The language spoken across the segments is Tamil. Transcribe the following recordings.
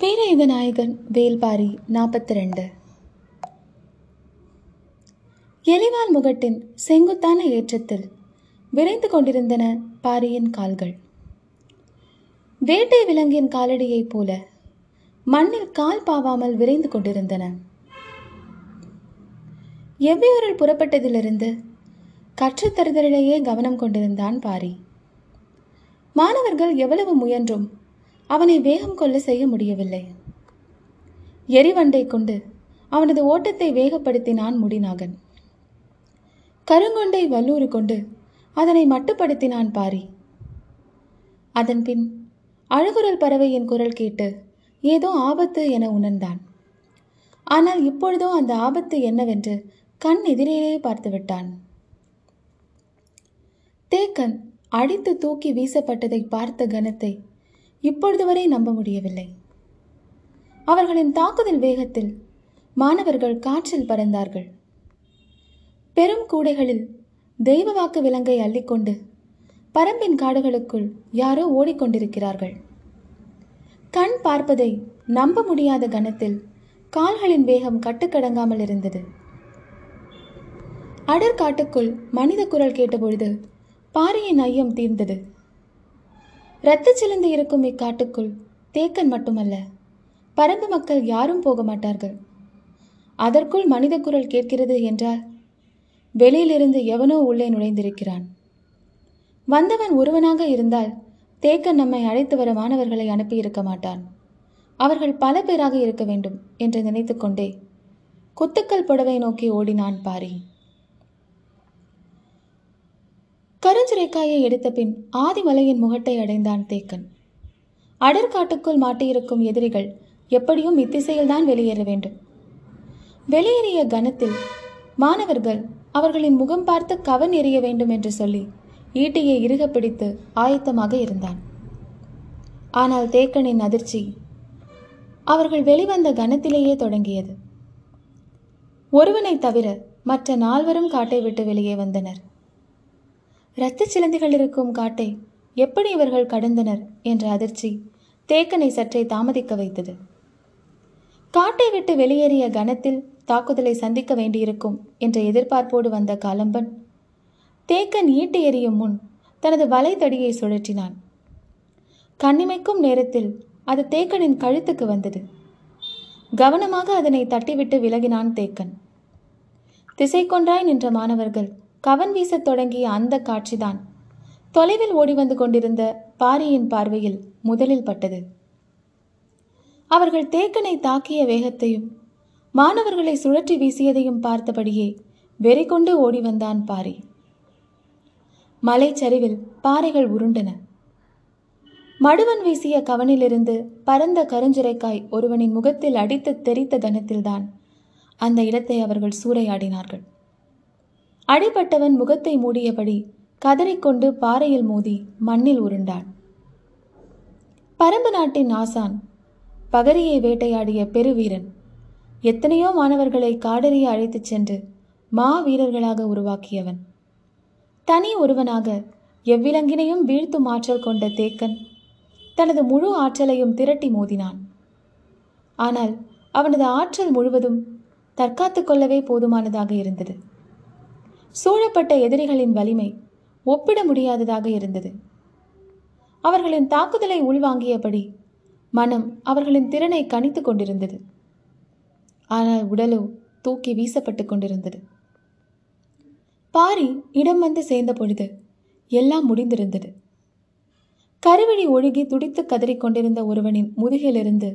வீரயுக நாயகன் வேல்பாரி நாற்பத்தி ரெண்டு எலிவால் முகட்டின் செங்குத்தான ஏற்றத்தில் விரைந்து கொண்டிருந்தன பாரியின் கால்கள். வேட்டை விலங்கின் காலடியைப் போல மண்ணில் கால் பாவாமல் விரைந்து கொண்டிருந்தன. எவ்வியூரில் புறப்பட்டதிலிருந்து கற்றுத்தருதலிலேயே கவனம் கொண்டிருந்தான் பாரி. மாணவர்கள் எவ்வளவு முயன்றும் அவனை வேகம் கொள்ள செய்ய முடியவில்லை. எரிவண்டை கொண்டு அவனது ஓட்டத்தை வேகப்படுத்தினான் முடிநாகன் கருங்கொண்டை வல்லூறு கொண்டு அதனை மட்டுப்படுத்தினான் பாரி. அதன்பின் அழகுரல் பறவையின் குரல் கேட்டு ஏதோ ஆபத்து என உணர்ந்தான். ஆனால் இப்பொழுதோ அந்த ஆபத்து என்னவென்று கண் எதிரேயே பார்த்துவிட்டான் தேக்கன் அடித்து தூக்கி வீசப்பட்டதை பார்த்த கணத்தை இப்பொழுது வரை நம்ப முடியவில்லை. அவர்களின் தாக்குதல் வேகத்தில் மாணவர்கள் காற்றில் பறந்தார்கள். பெரும் கூடைகளில் தெய்வ வாக்கு விலங்கை அள்ளிக்கொண்டு பரம்பின் காடுகளுக்குள் யாரோ ஓடிக்கொண்டிருக்கிறார்கள். கண் பார்ப்பதை நம்ப முடியாத கணத்தில் கால்களின் வேகம் கட்டுக்கடங்காமல் இருந்தது. அடர் காட்டுக்குள் மனித குரல் கேட்டபொழுது பாறையின் ஐயம் தீர்ந்தது. இரத்த சிலந்து இருக்கும் இக்காட்டுக்குள் தேக்கன் மட்டுமல்ல பரம்பு மக்கள் யாரும் போக மாட்டார்கள். அதற்குள் மனித குரல் கேட்கிறது என்றால் வெளியிலிருந்து எவனோ உள்ளே நுழைந்திருக்கிறான். வந்தவன் ஒருவனாக இருந்தால் தேக்கன் நம்மை அழைத்து வர மாணவர்களை அனுப்பியிருக்க மாட்டான். அவர்கள் பல பேராக இருக்க வேண்டும் என்று நினைத்துக்கொண்டே குத்துக்கல் புடவை நோக்கி ஓடினான் பாரி. கருஞ்சுரைக்காயை எடுத்த பின் ஆதிமலையின் முகட்டை அடைந்தான் தேக்கன். அடற்காட்டுக்குள் மாட்டியிருக்கும் எதிரிகள் எப்படியும் இத்திசையில்தான் வெளியேற வேண்டும். வெளியேறிய கணத்தில் மாணவர்கள் அவர்களின் முகம் பார்த்து கவன் எறிய வேண்டும் என்று சொல்லி ஈட்டியை இறுக பிடித்து ஆயத்தமாக இருந்தான். ஆனால் தேக்கனின் அதிர்ச்சி அவர்கள் வெளிவந்த கணத்திலேயே தொடங்கியது. ஒருவனை தவிர மற்ற நால்வரும் காட்டை விட்டு வெளியே வந்தனர். இரத்த சிலந்திகள் இருக்கும் காட்டை எப்படி இவர்கள் கடந்தனர் என்ற அதிர்ச்சி தேக்கனை சற்றே தாமதிக்க வைத்தது. காட்டை விட்டு வெளியேறிய கணத்தில் தாக்குதலை சந்திக்க வேண்டியிருக்கும் என்ற எதிர்பார்ப்போடு வந்த காலம்பன் தேக்கன் ஈட்டு எறியும் முன் தனது வலைதடியை சுழற்றினான். கண்ணிமைக்கும் நேரத்தில் அது தேக்கனின் கழுத்துக்கு வந்தது. கவனமாக அதனை தட்டிவிட்டு விலகினான் தேக்கன். திசை கொன்றாய் நின்ற மாணவர்கள் கவன் வீசத் தொடங்கிய அந்த காட்சிதான். தொலைவில் ஓடி வந்து கொண்டிருந்த பாரியின் பார்வையில் முதலில் பட்டது. அவர்கள் தேக்கனை தாக்கிய வேகத்தையும் மாணவர்களை சுழற்றி வீசியதையும் பார்த்தபடியே வெறி கொண்டு ஓடி வந்தான் பாரி. மலைச்சரிவில் பாறைகள் உருண்டன. மடுவன் வீசிய கவனிலிருந்து பரந்த கருஞ்சுரைக்காய் ஒருவனின் முகத்தில் அடித்து தெரித்த கனத்தில்தான் அந்த இடத்தை அவர்கள் சூறையாடினார்கள். அடிபட்டவன் முகத்தை மூடியபடி கதறிக்கொண்டு பாறையில் மோதி மண்ணில் உருண்டான். பரம்பு நாட்டின் ஆசான் பகரியை வேட்டையாடிய பெருவீரன் எத்தனையோ மாணவர்களை காடறிய அழைத்துச் சென்று மா வீரர்களாக உருவாக்கியவன். தனி ஒருவனாக எவ்விலங்கினையும் வீழ்த்தும் ஆற்றல் கொண்ட தேக்கன் தனது முழு ஆற்றலையும் திரட்டி மோதினான். ஆனால் அவனது ஆற்றல் முழுவதும் தற்காத்து கொள்ளவே போதுமானதாக இருந்தது. சூழப்பட்ட எதிரிகளின் வலிமை ஒப்பிட முடியாததாக இருந்தது. அவர்களின் தாக்குதலை உள்வாங்கியபடி மனம் அவர்களின் திறனை கணித்து கொண்டிருந்தது. ஆனால் உடலோ தூக்கி வீசப்பட்டு கொண்டிருந்தது. பாரி இடம் வந்து சேர்ந்த பொழுது எல்லாம் முடிந்திருந்தது. கருவழி ஒழுகி துடித்து கதறிக் கொண்டிருந்த ஒருவனின் முதுகிலிருந்து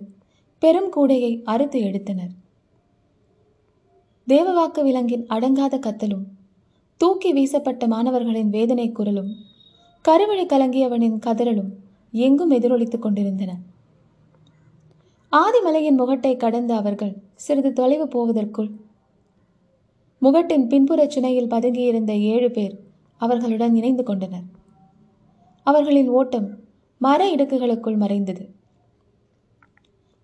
பெரும் கூடையை அறுத்து எடுத்தனர். தேவவாக்கு விலங்கின் அடங்காத கத்தலும் தூக்கி வீசப்பட்ட மாணவர்களின் வேதனை குரலும் கருவழி கலங்கியவனின் கதறலும் எங்கும் எதிரொலித்துக் கொண்டிருந்தன. ஆதிமலையின் முகட்டை கடந்த அவர்கள் சிறிது தொலைவு போவதற்குள் முகட்டின் பின்புறச் சுனையில் பதுங்கியிருந்த ஏழு பேர் அவர்களுடன் இணைந்து கொண்டனர். அவர்களின் ஓட்டம் மர இடுக்குகளுக்குள் மறைந்தது.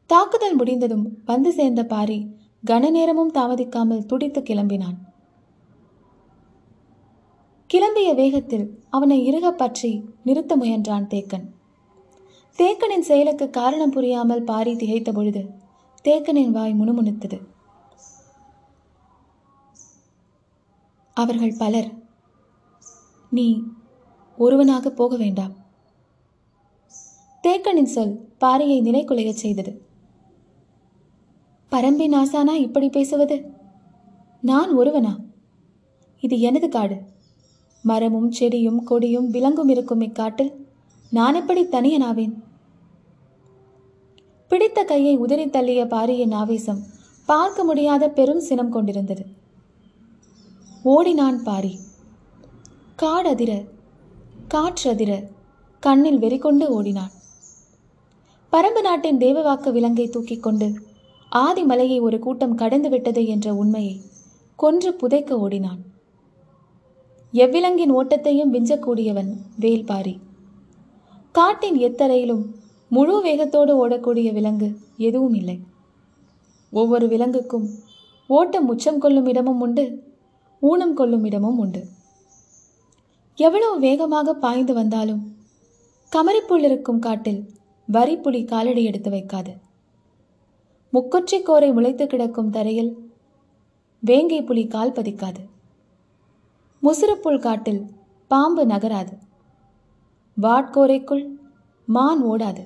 தாக்குதல் முடிந்ததும் வந்து சேர்ந்த பாரி கன நேரமும் தாமதிக்காமல் துடித்து கிளம்பினான். கிளம்பிய வேகத்தில் அவனை இறுக பற்றி நிறுத்த முயன்றான் தேக்கன். தேக்கனின் செயலுக்கு காரணம் புரியாமல் பாரி திகைத்த பொழுது தேக்கனின் வாய் முணுமுணுத்தது. அவர்கள் பலர் நீ ஒருவனாக போக வேண்டாம் தேக்கனின் சொல் பாரியை நினைக்குலையச் செய்தது. பரம்பின் ஆசானா இப்படி பேசுவது? நான் ஒருவனா? இது எனது காடு. மரமும் செடியும் கொடியும் விலங்கும் இருக்கும் இக்காட்டில் நான் எப்படி தனியனாவேன்? பிடித்த கையை உதறி தள்ளிய பாரியின் ஆவேசம் பார்க்க முடியாத பெரும் சினம் கொண்டிருந்தது. ஓடினான் பாரி. காடதிர காற்றதிர கண்ணில் வெறிகொண்டு ஓடினான். பரம்பு நாட்டின் தேவவாக்கு விலங்கை தூக்கிக் கொண்டு ஆதிமலையை ஒரு கூட்டம் கடந்து விட்டது என்ற உண்மையை கொன்று புதைக்க ஓடினான். எவ்விலங்கின் ஓட்டத்தையும் விஞ்சக்கூடியவன் வேல்பாரி காட்டின் எத்தரையிலும் முழு வேகத்தோடு ஓடக்கூடிய விலங்கு எதுவும் இல்லை. ஒவ்வொரு விலங்குக்கும் ஓட்டம் உச்சம் கொள்ளும் இடமும் உண்டு ஊனம் கொள்ளும் இடமும் உண்டு. எவ்வளவு வேகமாக பாய்ந்து வந்தாலும் கமரிப்புள் இருக்கும் காட்டில் வரிப்புலி காலடி எடுத்து வைக்காது. முக்கொற்றி கோரை முளைத்து கிடக்கும் தரையில் வேங்கை புலி கால் பதிக்காது. முசுறுப்புள் காட்டில் பாம்பு நகராது. வாட்கோரைக்குள் மான் ஓடாது.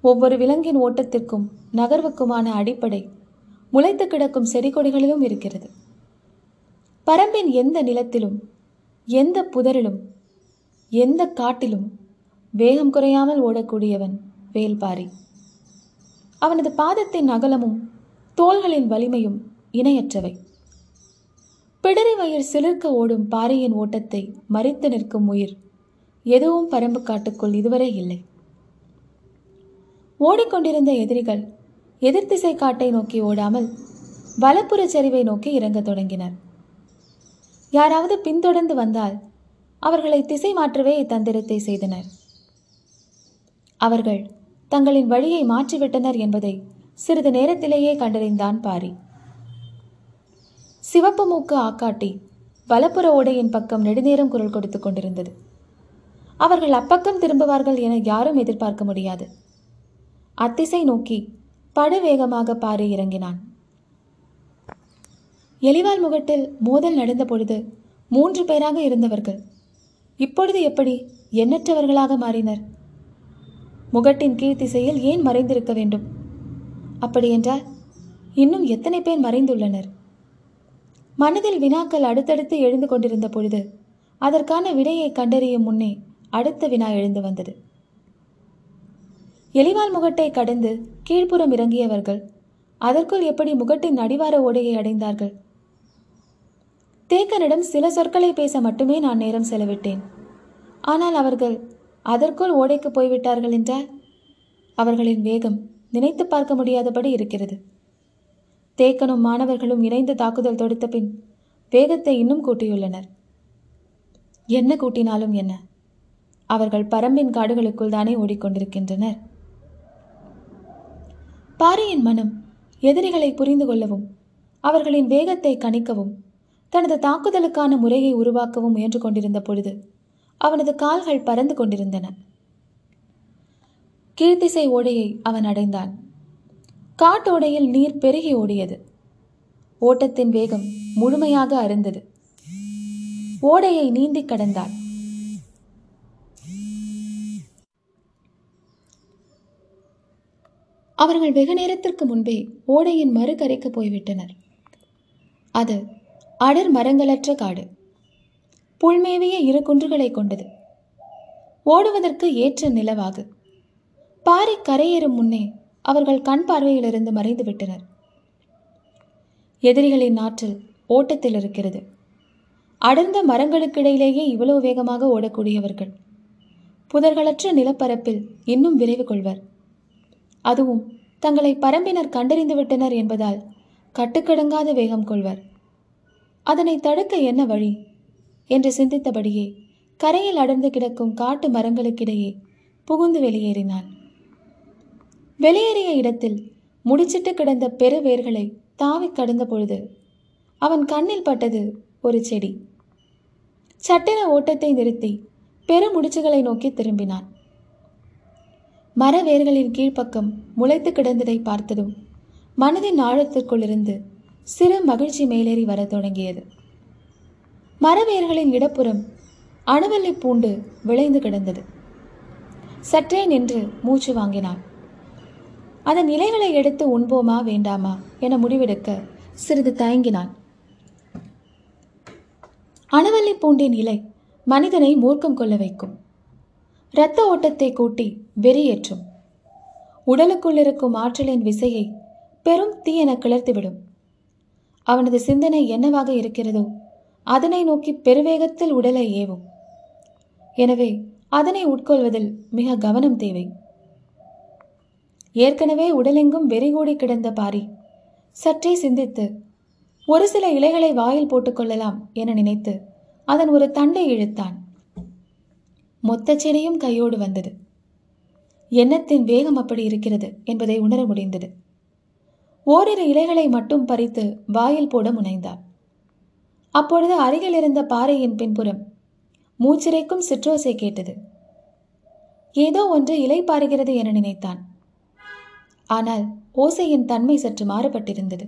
ஒவ்வொரு விலங்கின் ஓட்டத்திற்கும் நகர்வுக்குமான அடிப்படை முளைத்து கிடக்கும் செடி கொடிகளிலும் இருக்கிறது. பரம்பின் எந்த நிலத்திலும் எந்த புதரிலும் எந்த காட்டிலும் வேகம் குறையாமல் ஓடக்கூடியவன் வேல்பாரி. அவனது பாதத்தின் அகலமும் தோள்களின் வலிமையும் இணையற்றவை. பிடரி வயிர் சிலிர்க்க ஓடும் பாறையின் ஓட்டத்தை மறித்து நிற்கும் உயிர். எதுவும் பரம்பு காட்டுக்குள் இதுவரை இல்லை. ஓடிக்கொண்டிருந்த எதிரிகள் எதிர்த்திசை காட்டை நோக்கி ஓடாமல் வலப்புற சரிவை நோக்கி இறங்கத் தொடங்கினர். யாராவது பின்தொடர்ந்து வந்தால் அவர்களை திசை மாற்றவே இத்தந்திரத்தை செய்தனர். அவர்கள் தங்களின் வழியை மாற்றிவிட்டனர் என்பதை சிறிது நேரத்திலேயே கண்டறிந்தான் பாரி. சிவப்பு மூக்கு ஆக்காட்டி வலப்புற ஓடையின் பக்கம் நெடுநேரம் குரல் கொடுத்து கொண்டிருந்தது. அவர்கள் அப்பக்கம் திரும்புவார்கள் என யாரும் எதிர்பார்க்க முடியாது. அத்திசை நோக்கி படுவேகமாக பாரி இறங்கினான். எலிவால் முகட்டில் மோதல் நடந்த பொழுது மூன்று பேராக இருந்தவர்கள். இப்பொழுது எப்படி எண்ணற்றவர்களாக மாறினர்? முகட்டின் கீழ் திசையில் ஏன் மறைந்திருக்க வேண்டும்? அப்படியென்றால் இன்னும் எத்தனை பேர் மறைந்துள்ளனர்? மனதில் வினாக்கள் அடுத்தடுத்து எழுந்து கொண்டிருந்த பொழுது அதற்கான விடையை கண்டறியும் முன்னே அடுத்த வினா எழுந்து வந்தது. எலிவால் முகட்டை கடந்து கீழ்ப்புறம் இறங்கியவர்கள் அதற்குள் எப்படி முகட்டின் அடிவார ஓடையை அடைந்தார்கள்? தேக்கனிடம் சில சொற்களை பேச மட்டுமே நான் நேரம் செலவிட்டேன். ஆனால் அவர்கள் அதற்குள் ஓடைக்கு போய்விட்டார்கள் என்றால்? அவர்களின் வேகம் நினைத்து பார்க்க முடியாதபடி இருக்கிறது. தேக்கனும் மாணவர்களும் இணைந்து தாக்குதல் தொடுத்த பின் வேகத்தை இன்னும் கூட்டியுள்ளனர். என்ன கூட்டினாலும் என்ன? அவர்கள் பரம்பின் காடுகளுக்குள் தானே ஓடிக்கொண்டிருக்கின்றனர். பாரியின் மனம் எதிரிகளை புரிந்து கொள்ளவும் அவர்களின் வேகத்தை கணிக்கவும் தனது தாக்குதலுக்கான முறையை உருவாக்கவும் முயன்று கொண்டிருந்த பொழுது அவனது கால்கள் பறந்து கொண்டிருந்தன. கீழ்த்திசை ஓடையை அவன் அடைந்தான். காட்டோடையில் நீர் பெருகி ஓடியது. ஓட்டத்தின் வேகம் முழுமையாக அருந்தது. ஓடையை நீந்தி கடந்தார் அவர்கள் வெகு நேரத்திற்கு முன்பே ஓடையின் மறுகரைக்கு போய்விட்டனர். அது அடர் மரங்களற்ற காடு. புல்மேவிய இரு குன்றுகளை கொண்டது. ஓடுவதற்கு ஏற்ற நிலவாகு. பாறை கரையேறும் முன்னே அவர்கள் கண் பார்வையிலிருந்து மறைந்து விட்டனர் எதிரிகளின் ஆற்றல் ஓட்டத்தில் இருக்கிறது. அடர்ந்த மரங்களுக்கிடையிலேயே இவ்வளவு வேகமாக ஓடக்கூடியவர்கள். புதர்களற்ற நிலப்பரப்பில் இன்னும் விரைவு கொள்வர். அதுவும் தங்களை பரம்பினர் கண்டறிந்து விட்டனர் என்பதால் கட்டுக்கடங்காத வேகம் கொள்வர். அதனை தடுக்க என்ன வழி? என்று சிந்தித்தபடியே கரையில் அடர்ந்து கிடக்கும் காட்டு மரங்களுக்கிடையே புகுந்து வெளியேறினான். வெளியேறிய இடத்தில் முடிச்சிட்டு கிடந்த பெருவேர்களை தாவி கடந்த பொழுது அவன் கண்ணில் பட்டது ஒரு செடி. சட்டென ஓட்டத்தை நிறுத்தி பெரு முடிச்சுகளை நோக்கி திரும்பினான். மர வேர்களின் கீழ்ப்பக்கம் முளைத்து கிடந்ததை பார்த்ததும் மனதின் ஆழத்திற்குள்ளிருந்து சிறு மகிழ்ச்சி மேலேறி வரத் தொடங்கியது. மரவேர்களின் இடப்புறம் அணுவல்லி பூண்டு விளைந்து கிடந்தது. சற்றே நின்று மூச்சு வாங்கினான். அதன் இலைகளை எடுத்து உண்போமா வேண்டாமா என முடிவெடுக்க சிறிது தயங்கினான். அணவல்லி பூண்டின் இலை மனிதனை மூர்க்கம் கொள்ள வைக்கும். இரத்த ஓட்டத்தை கூட்டி வெறியேற்றும். உடலுக்குள் இருக்கும் ஆற்றலின் விசையை பெரும் தீ என கிளர்த்துவிடும். அவனது சிந்தனை என்னவாக இருக்கிறதோ அதனை நோக்கி பெருவேகத்தில் உடலை ஏவும். எனவே அதனை உட்கொள்வதில் மிக கவனம் தேவை. ஏற்கனவே உடலெங்கும் வெறிகூடி கிடந்த பாரி. சற்றே சிந்தித்து ஒரு சில இலைகளை வாயில் போட்டுக்கொள்ளலாம் என நினைத்து அதன் ஒரு தண்டை இழுத்தான். மொத்த செடியும் கையோடு வந்தது. எண்ணத்தின் வேகம் அப்படி இருக்கிறது? என்பதை உணர முடிந்தது. ஓரிரு இலைகளை மட்டும் பறித்து வாயில் போட முனைந்தார். அப்பொழுது அருகில் இருந்த பாறையின் பின்புறம் மூச்சிறைக்கும் சிற்றோசை கேட்டது. ஏதோ ஒன்று இலை பாருகிறது என நினைத்தான். ஆனால் ஓசையின் தன்மை சற்று மாறுபட்டிருந்தது.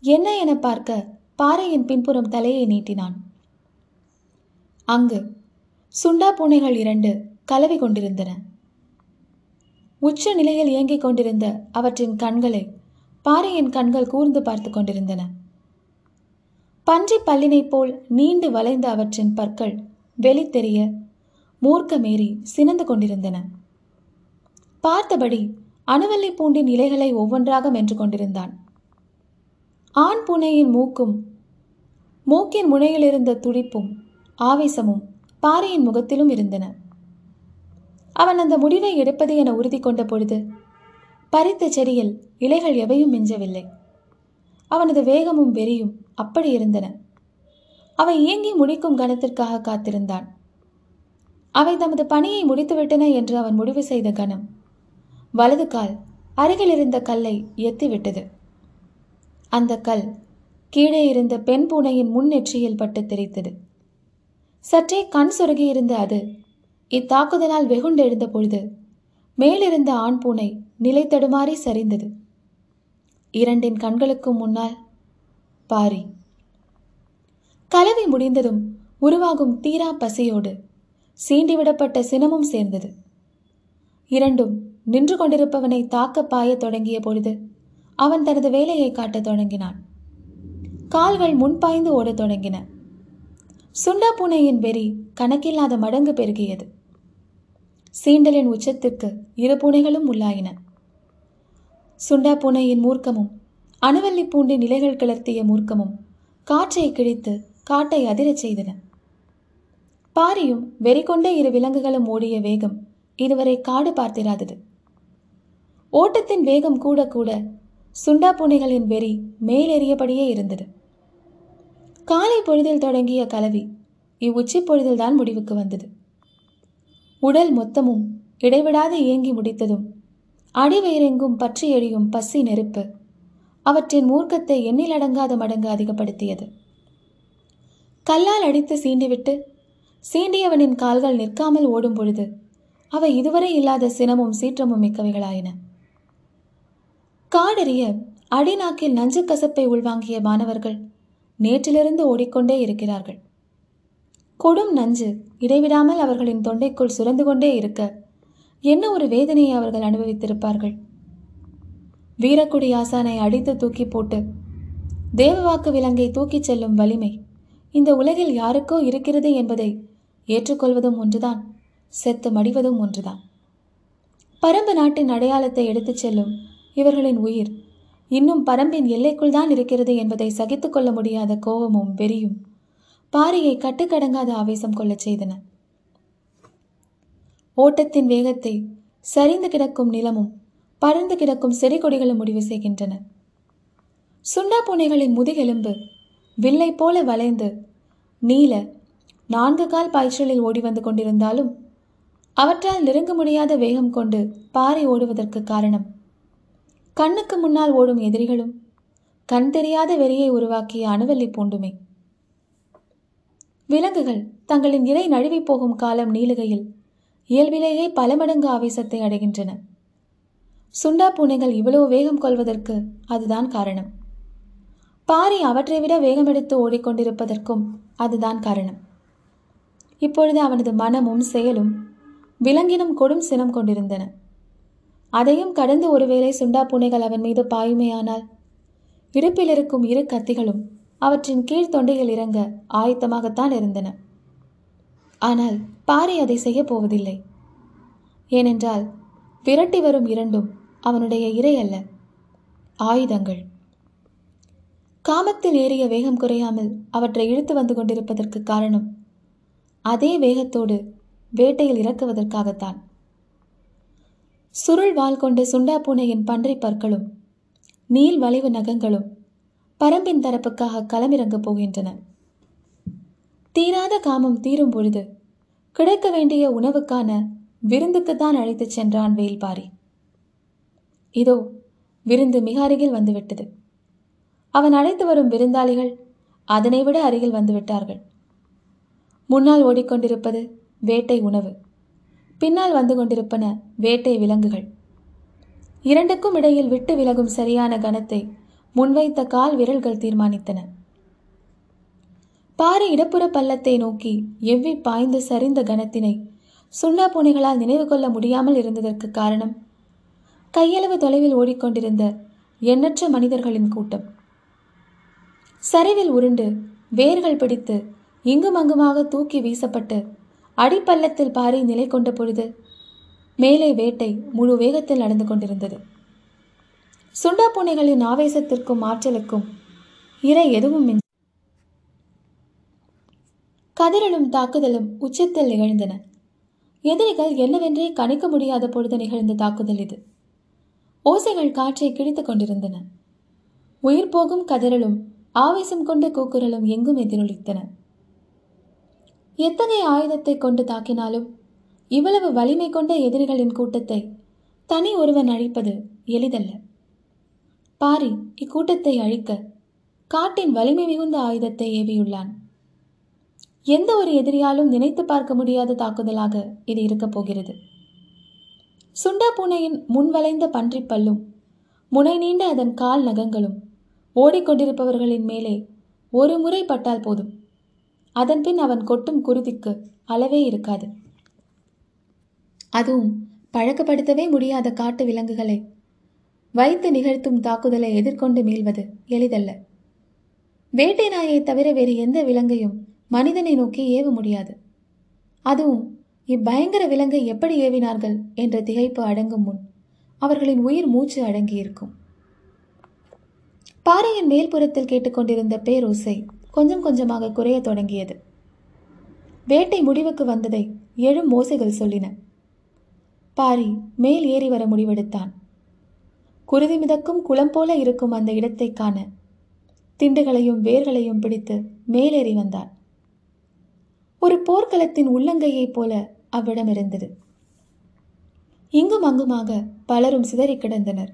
என்ன என பார்க்க பாறையின் பின்புறம் தலையை நீட்டினான். அங்கு சுண்டா பூனைகள் இரண்டு கலவி கொண்டிருந்தன. உச்ச நிலையில் இயங்கிக் கொண்டிருந்த அவற்றின் கண்களை பாறையின் கண்கள் கூர்ந்து பார்த்து கொண்டிருந்தன. பன்றி பல்லினைப் போல் நீண்டு வளைந்த அவற்றின் பற்கள் வெளித்தெரிய மூர்க்கமேறி சினந்து கொண்டிருந்தன. பார்த்தபடி அணுவல்லி பூண்டின் இலைகளை ஒவ்வொன்றாக மென்று கொண்டிருந்தான். ஆண் பூனையின் மூக்கும் மூக்கின் முனையிலிருந்த துடிப்பும் ஆவேசமும் பாறையின் முகத்திலும் இருந்தன. அவன் அந்த முடிவை எடுப்பது என உறுதி கொண்ட பொழுது பறித்த செடியில் இலைகள் எவையும் மிஞ்சவில்லை. அவனது வேகமும் வெறியும் அப்படி இருந்தன. அவை இயங்கி முடிக்கும் கணத்திற்காக காத்திருந்தான். அவை தமது பணியை முடித்துவிட்டன என்று அவன் முடிவு செய்த கணம். வலது கால் அருகில் இருந்த கல்லை எத்திவிட்டது. அந்த கல் கீழே இருந்த பெண் பூனையின் முன்னெற்றியில் பட்டு தெரித்தது. சற்றே கண் சொருகியிருந்த அது இத்தாக்குதலால் வெகுண்டெழுந்த பொழுது மேலிருந்த ஆண் பூனை நிலை தடுமாறி சரிந்தது. இரண்டின் கண்களுக்கும் முன்னால் பாரி. கலவி முடிந்ததும் உருவாகும் தீரா பசியோடு சீண்டிவிடப்பட்ட சினமும் சேர்ந்தது. இரண்டும் நின்று கொண்டிருப்பவனை தாக்க பாயத் தொடங்கிய பொழுது அவன் தனது வேலையை காட்டத் தொடங்கினான். கால்கள் முன்பாய்ந்து ஓடத் தொடங்கின. சுண்டா பூனையின் வெறி கணக்கில்லாத மடங்கு பெருகியது. சீண்டலின் உச்சத்திற்கு இரு பூனைகளும் உள்ளாயின. சுண்டா பூனையின் மூர்க்கமும் அணுவல்லி பூண்டின் இலைகள் கிளர்த்திய மூர்க்கமும் காற்றை கிழித்து காட்டை அதிரச் செய்தன. பாரியும் வெறி கொண்ட இரு விலங்குகளும் ஓடிய வேகம் இதுவரை காடு பார்த்திராதது. ஓட்டத்தின் வேகம் கூட கூட சுண்டா பூனைகளின் வெறி மேலேறியபடியே இருந்தது. காலை பொழுதில் தொடங்கிய கலவி இவ்வுச்சி பொழுதில்தான் முடிவுக்கு வந்தது. உடல் மொத்தமும் இடைவிடாது இயங்கி முடித்ததும் அடிவயிறெங்கும் பற்றி எழியும் பசி நெருப்பு அவற்றின் மூர்க்கத்தை எண்ணிலடங்காத மடங்கு அதிகப்படுத்தியது. கல்லால் அடித்து சீண்டிவிட்டு சீண்டியவனின் கால்கள் நிற்காமல் ஓடும் பொழுது அவை இதுவரை இல்லாத சினமும் சீற்றமும் மிக்கவைகளாயின. காடறிய அடிநாக்கில் நஞ்சு கசப்பை உள்வாங்கிய மாணவர்கள் நேற்றிலிருந்து ஓடிக்கொண்டே இருக்கிறார்கள். கொடும் நஞ்சு இடைவிடாமல் அவர்களின் தொண்டைக்குள் சுரந்து கொண்டே இருக்க என்ன ஒரு வேதனையை அவர்கள் அனுபவித்திருப்பார்கள்? வீரக்குடி ஆசானை அடித்து தூக்கி போட்டு தேவவாக்கு விலங்கை தூக்கிச் செல்லும் வலிமை இந்த உலகில் யாருக்கோ இருக்கிறது என்பதை ஏற்றுக்கொள்வதும் ஒன்றுதான் செத்து மடிவதும் ஒன்றுதான். பரம்பு நாட்டின் அடையாளத்தை எடுத்துச் செல்லும் இவர்களின் உயிர். இன்னும் பரம்பின் எல்லைக்குள் தான் இருக்கிறது என்பதை சகித்து கொள்ள முடியாத கோபமும் வெறியும் பாரியை கட்டுக்கடங்காத ஆவேசம் கொள்ளச் செய்தன. ஓட்டத்தின் வேகத்தை சரிந்து கிடக்கும் நிலமும் பறந்து கிடக்கும் செடி கொடிகளும் முடிவு செய்கின்றன. சுண்டா பூனைகளின் முதுகெலும்பு வில்லை போல வளைந்து நீல நான்கு கால் பாய்ச்சலில் ஓடி வந்து கொண்டிருந்தாலும் அவற்றால் நெருங்க முடியாத வேகம் கொண்டு பாறை ஓடுவதற்கு காரணம் கண்ணுக்கு முன்னால் ஓடும் எதிரிகளும் கண் தெரியாத வெறியை உருவாக்கிய அணுவல்லி பூண்டுமே. விலங்குகள் தங்களின் இறை நழுவி போகும் காலம் நீளுகையில் இயல்பிலேயே பல மடங்கு ஆவேசத்தை அடைகின்றன. சுண்டா பூனைகள் இவ்வளவு வேகம் கொள்வதற்கு அதுதான் காரணம். பாரி அவற்றை விட வேகமெடுத்து ஓடிக்கொண்டிருப்பதற்கும் அதுதான் காரணம். இப்பொழுது அவனது மனமும் செயலும் விலங்கினும் கொடும் சினம் கொண்டிருந்தன. அதையும் கடந்து ஒருவேளை சுண்டா பூனைகள் அவன் மீது பாயுமையானால். இடுப்பில் இருக்கும் இரு கத்திகளும் அவற்றின் கீழ் தொண்டையில் இறங்க ஆயத்தமாகத்தான் இருந்தன. ஆனால் பாறை அதை செய்யப் போவதில்லை. ஏனென்றால் விரட்டி வரும் இரண்டும் அவனுடைய இறை அல்ல ஆயுதங்கள். காமத்தில் ஏறிய வேகம் குறையாமல் அவற்றை இழுத்து வந்து கொண்டிருப்பதற்கு காரணம் அதே வேகத்தோடு வேட்டையில் இறக்குவதற்காகத்தான். சுருள் வால் கொண்ட சுண்டா பூனையின் பன்றை பற்களும் நீள் வளைவு நகங்களும் பரம்பின் தரப்புக்காக களமிறங்கப் போகின்றன. தீராத காமம் தீரும் பொழுது கிடைக்க வேண்டிய உணவுக்கான விருந்துக்குத்தான் அழைத்துச் சென்றான் வேல்பாரி. இதோ விருந்து மிக அருகில் வந்துவிட்டது. அவன் அழைத்து வரும் விருந்தாளிகள் அதனை விட அருகில் வந்துவிட்டார்கள். முன்னால் ஓடிக்கொண்டிருப்பது வேட்டை உணவு. பின்னால் வந்து கொண்டிருப்பன வேட்டை விலங்குகள். இரண்டுக்கும் இடையில் விட்டு விலகும் சரியான கணத்தை முன்வைத்த கால் விரல்கள் தீர்மானித்தன. பாறை இடப்புற பள்ளத்தை நோக்கி எவ்வி பாய்ந்து சரிந்த கணத்தினை சுண்ணா பூனைகளால் நினைவு கொள்ள முடியாமல் இருந்ததற்கு காரணம் கையளவு தொலைவில் ஓடிக்கொண்டிருந்த எண்ணற்ற மனிதர்களின் கூட்டம். சரிவில் உருண்டு வேர்கள் பிடித்து இங்கும் அங்குமாக தூக்கி வீசப்பட்டு அடிப்பள்ளத்தில் பாறை நிலை கொண்ட பொழுது மேலே வேட்டை முழு வேகத்தில் நடந்து கொண்டிருந்தது. சுண்டா பூனைகளின் ஆவேசத்திற்கும் ஆற்றலுக்கும் இறை எதுவும் கதிரலும் தாக்குதலும் உச்சத்தில் நிகழ்ந்தன. எதிரிகள் என்னவென்றே கணிக்க முடியாத பொழுது நிகழ்ந்த தாக்குதல் இது. ஓசைகள் காற்றை கிழித்துக் கொண்டிருந்தன. உயிர் போகும் கதிரலும் ஆவேசம் கொண்ட கூக்குரலும் எங்கும் எதிரொலித்தன. எத்தகைய ஆயுதத்தை கொண்டு தாக்கினாலும் இவ்வளவு வலிமை கொண்ட எதிரிகளின் கூட்டத்தை தனி ஒருவன் அழிப்பது எளிதல்ல. பாரி இக்கூட்டத்தை அழிக்க காட்டின் வலிமை மிகுந்த ஆயுதத்தை ஏவியுள்ளான். எந்த ஒரு எதிரியாலும் நினைத்து பார்க்க முடியாத தாக்குதலாக இது இருக்கப் போகிறது. சுண்டா பூனையின் முன்வளைந்த பன்றிப் பல்லும் முனை நீண்ட அதன் கால் நகங்களும் ஓடிக்கொண்டிருப்பவர்களின் மேலே ஒரு முறை பட்டால் போதும். அதன்பின் அவன் கொட்டும் குருதிக்கு அளவே இருக்காது. அதுவும் பழக்கப்படுத்தவே முடியாத காட்டு விலங்குகளை வைத்து நிகழ்த்தும் தாக்குதலை எதிர்கொண்டு மீள்வது எளிதல்ல. வேட்டை நாயை தவிர வேறு எந்த விலங்கையும் மனிதனை நோக்கி ஏவ முடியாது. அதுவும் இப்பயங்கர விலங்கை எப்படி ஏவினார்கள் என்ற திகைப்பு அடங்கும் முன் அவர்களின் உயிர் மூச்சு அடங்கியிருக்கும். பாறையின் மேல்புறத்தில் கேட்டுக்கொண்டிருந்த பேரோசை கொஞ்சம் கொஞ்சமாக குறைய தொடங்கியது. வேட்டை முடிவுக்கு வந்ததை எழும் ஓசைகள் சொல்லின. பாரி மேல் ஏறி வர முடிவெடுத்தான். குருதி மிதக்கும் குளம் போல இருக்கும் அந்த இடத்தை காண திண்டுகளையும் வேர்களையும் பிடித்து மேலேறி வந்தான் ஒரு போர்க்களத்தின் உள்ளங்கையைப் போல அவ்விடம் இருந்தது. இங்கும் அங்குமாக பலரும் சிதறி கிடந்தனர்.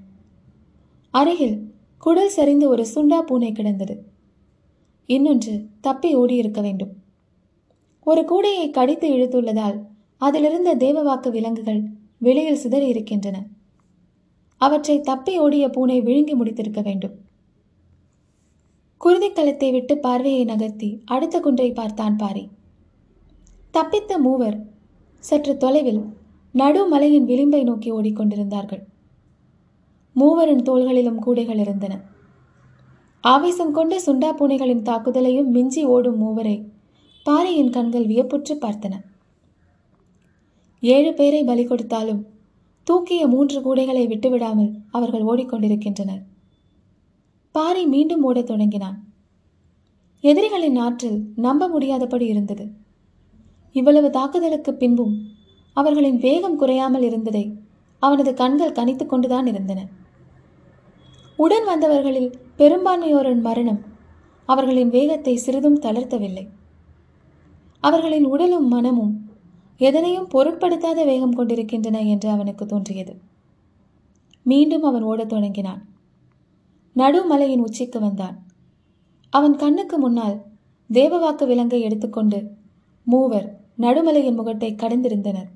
அருகில் குடல் சரிந்து ஒரு சுண்டா பூனை கிடந்தது. இன்னொன்று தப்பி ஓடியிருக்க வேண்டும். ஒரு கூடையை கடித்து இழுத்துள்ளதால் அதிலிருந்த தேவவாக்கு விலங்குகள் வெளியில் சிதறி இருக்கின்றன. அவற்றை தப்பி ஓடிய பூனை விழுங்கி முடித்திருக்க வேண்டும். குருதிக்களத்தை விட்டு பார்வையை நகர்த்தி அடுத்த குன்றை பார்த்தான் பாரி. தப்பித்த மூவர் சற்று தொலைவில் நடுமலையின் விளிம்பை நோக்கி ஓடிக்கொண்டிருந்தார்கள். மூவரின் தோள்களிலும் கூடைகள் இருந்தன. ஆவேசம் கொண்ட சுண்டா பூனைகளின் தாக்குதலையும் மிஞ்சி ஓடும் மூவரை பாறையின் கண்கள் வியப்புற்று பார்த்தன. ஏழு பேரை பலி கொடுத்தாலும் தூக்கிய மூன்று கூடைகளை விட்டுவிடாமல் அவர்கள் ஓடிக்கொண்டிருக்கின்றனர். பாறை மீண்டும் ஓடத் தொடங்கினான். எதிரிகளின் ஆற்றல் நம்ப முடியாதபடி இருந்தது. இவ்வளவு தாக்குதலுக்கு பின்பும் அவர்களின் வேகம் குறையாமல் இருந்ததை அவனது கண்கள் கணித்து கொண்டுதான் இருந்தன. உடன் வந்தவர்களில் பெரும்பான்மையோரின் மரணம் அவர்களின் வேகத்தை சிறிதும் தளர்த்தவில்லை. அவர்களின் உடலும் மனமும் எதனையும் பொருட்படுத்தாத வேகம் கொண்டிருக்கின்றன என்று அவனுக்கு தோன்றியது. மீண்டும் அவன் ஓடத் தொடங்கினான். நடுமலையின் உச்சிக்கு வந்தான். அவன் கண்ணுக்கு முன்னால் தேவவாக்கு விலங்கை எடுத்துக்கொண்டு மூவர் நடுமலையின் முகட்டை கடந்திருந்தனர்.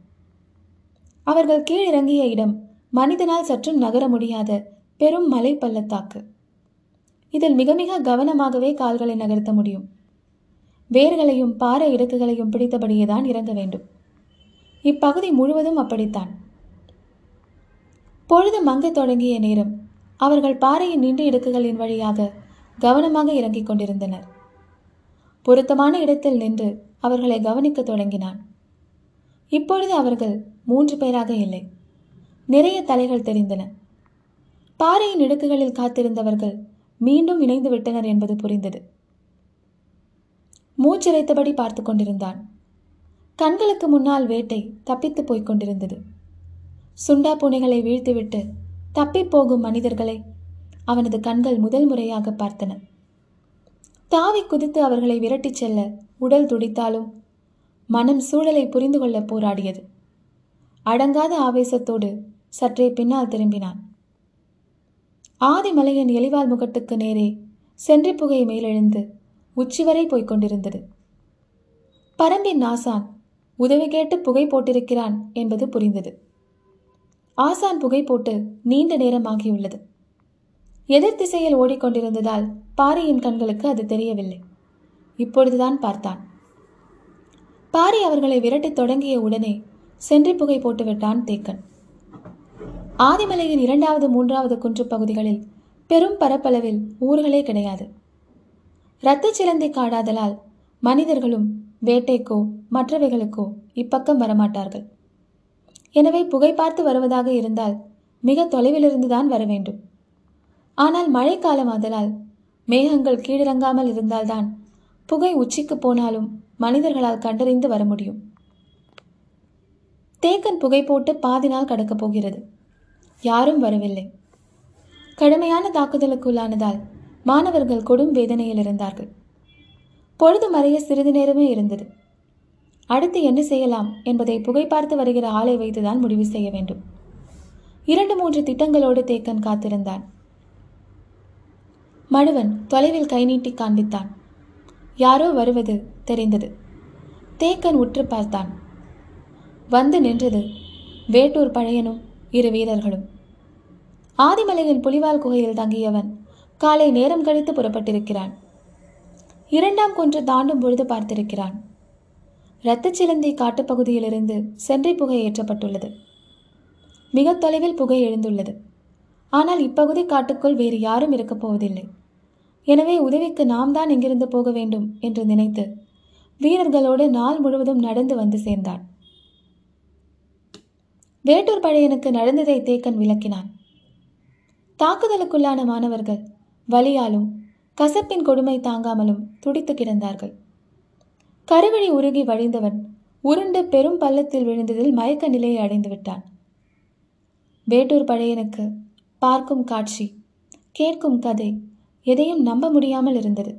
அவர்கள் கீழிறங்கிய இடம் மனிதனால் சற்றும் நகர முடியாத பெரும் மலை பள்ளத்தாக்கு இதில் மிக மிக கவனமாகவே கால்களை நகர்த்த முடியும். வேர்களையும் பாறை இடுக்குகளையும் பிடித்தபடியே தான் இறங்க வேண்டும். இப்பகுதி முழுவதும் அப்படித்தான். பொழுது மங்கத் தொடங்கிய நேரம் அவர்கள் பாறையின் நின்று இடுக்குகளின் வழியாக கவனமாக இறங்கிக் கொண்டிருந்தனர். பொருத்தமான இடத்தில் நின்று அவர்களை கவனிக்க தொடங்கினான். இப்பொழுது அவர்கள் மூன்று பேராக இல்லை. நிறைய தலைகள் தெரிந்தன. பாறையின் இடுக்குகளில் காத்திருந்தவர்கள் மீண்டும் இணைந்து விட்டனர் என்பது புரிந்தது. மூச்சிறைத்தபடி பார்த்து கொண்டிருந்தான். கண்களுக்கு முன்னால் வேட்டை தப்பித்து போய்க் கொண்டிருந்தது. சுண்டா பூனைகளை வீழ்த்திவிட்டு தப்பிப் போகும் மனிதர்களை அவனது கண்கள் முதல் முறையாக பார்த்தன. தாவி குதித்து அவர்களை விரட்டிச் செல்ல உடல் துடித்தாலும் மனம் சூழலை புரிந்து கொள்ள போராடியது. அடங்காத ஆவேசத்தோடு சற்றே பின்னால் திரும்பினான். ஆதிமலையின் எலிவால் முகட்டுக்கு நேரே சென்றி புகை மேலெழுந்து உச்சி வரை போய்க் கொண்டிருந்தது. பரம்பின் ஆசான் உதவி கேட்டு புகை போட்டிருக்கிறான் என்பது புரிந்தது. ஆசான் புகை போட்டு நீண்ட நேரமாகியுள்ளது. எதிர் திசையில் ஓடிக்கொண்டிருந்ததால் பாரியின் கண்களுக்கு அது தெரியவில்லை. இப்பொழுதுதான் பார்த்தான். பாரி அவர்களை விரட்டித் தொடங்கிய உடனே சென்றி புகை போட்டுவிட்டான் தேக்கன். ஆதிமலையின் இரண்டாவது மூன்றாவது குன்று பகுதிகளில் பெரும் பரப்பளவில் ஊர்களே கிடையாது. இரத்த சிலந்தை காடாதலால் மனிதர்களும் வேட்டைக்கோ மற்றவைகளுக்கோ இப்பக்கம் வரமாட்டார்கள். எனவே புகை பார்த்து வருவதாக இருந்தால் மிக தொலைவிலிருந்துதான் வர வேண்டும். ஆனால் மழைக்காலம் ஆதலால் மேகங்கள் கீழிறங்காமல் இருந்தால்தான் புகை உச்சிக்கு போனாலும் மனிதர்களால் கண்டறிந்து வர முடியும். தேக்கன் புகை போட்டு பாதி நாள் கடக்கப் போகிறது. யாரும் வரவில்லை. கடுமையான தாக்குதலுக்குள்ளானதால் மாணவர்கள் கொடும் வேதனையில் இருந்தார்கள். பொழுது மறைய சிறிது நேரமே இருந்தது. அடுத்து என்ன செய்யலாம் என்பதை புகை பார்த்து வருகிற ஆளை வைத்துதான் முடிவு செய்ய வேண்டும். இரண்டு மூன்று திட்டங்களோடு தேக்கன் காத்திருந்தான். மடுவன் தொலைவில் கை நீட்டி காண்பித்தான். யாரோ வருவது தெரிந்தது. தேக்கன் உற்று பார்த்தான். வந்து நின்றது வேட்டூர் பழையனும் இரு வீரர்களும். ஆதிமலையின் புலிவால் குகையில் தங்கியவன் காலை நேரம் கழித்து புறப்பட்டிருக்கிறான். இரண்டாம் குன்று தாண்டும் பொழுது பார்த்திருக்கிறான். இரத்தச்சிலந்தி காட்டுப்பகுதியிலிருந்து சென்றை புகை ஏற்றப்பட்டுள்ளது. மிக தொலைவில் புகை எழுந்துள்ளது. ஆனால் இப்பகுதி காட்டுக்குள் வேறு யாரும் இருக்கப் போவதில்லை. எனவே உதவிக்கு நாம் தான் இங்கிருந்து போக வேண்டும் என்று நினைத்து வீரர்களோடு நாள் முழுவதும் நடந்து வந்து சேர்ந்தான். வேட்டூர் பழையனுக்கு நடந்ததை தேக்கன் விளக்கினான். தாக்குதலுக்குள்ளான மாணவர்கள் வலியாலும் கசப்பின் கொடுமை தாங்காமலும் துடித்து கிடந்தார்கள். கருவழி உருகி வழிந்தவன் உருண்டு பெரும் பள்ளத்தில் விழுந்ததில் மயக்க நிலையை அடைந்து விட்டான். வேட்டூர் பழையனுக்கு பார்க்கும் காட்சி கேட்கும் கதை எதையும் நம்ப முடியாமல் இருந்தது.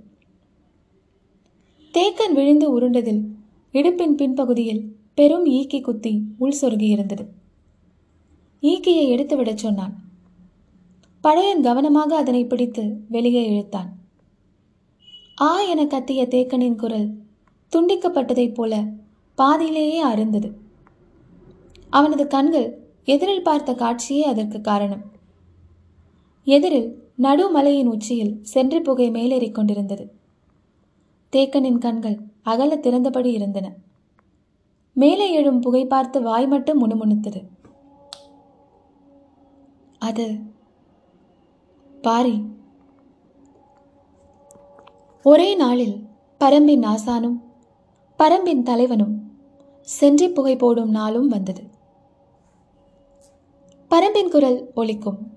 தேக்கன் விழுந்து உருண்டதில் இடுப்பின் பின்பகுதியில் பெரும் ஈக்கி குத்தி உள் சொருகி இருந்தது ஈக்கியை எடுத்துவிடச் சொன்னான். பழையன் கவனமாக அதனை பிடித்து வெளியே இழுத்தான். ஆ என கத்திய தேக்கனின் குரல் துண்டிக்கப்பட்டதைப் போல பாதியிலேயே அருந்தது. அவனது கண்கள் எதிரில் பார்த்த காட்சியே அதற்கு காரணம். எதிரில் நடுமலையின் உச்சியில் சென்று புகை மேலேறிக் கொண்டிருந்தது. தேக்கனின் கண்கள் அகல திறந்தபடி இருந்தன. மேலே எழும் புகை பார்த்து வாய் மட்டும் முணுமுணுத்தது. அது. பாரி. ஒரே நாளில் பரம்பின் ஆசானும் பரம்பின் தலைவனும் சென்றி புகை போடும் நாளும் வந்தது. பரம்பின் குரல் ஒலிக்கும்.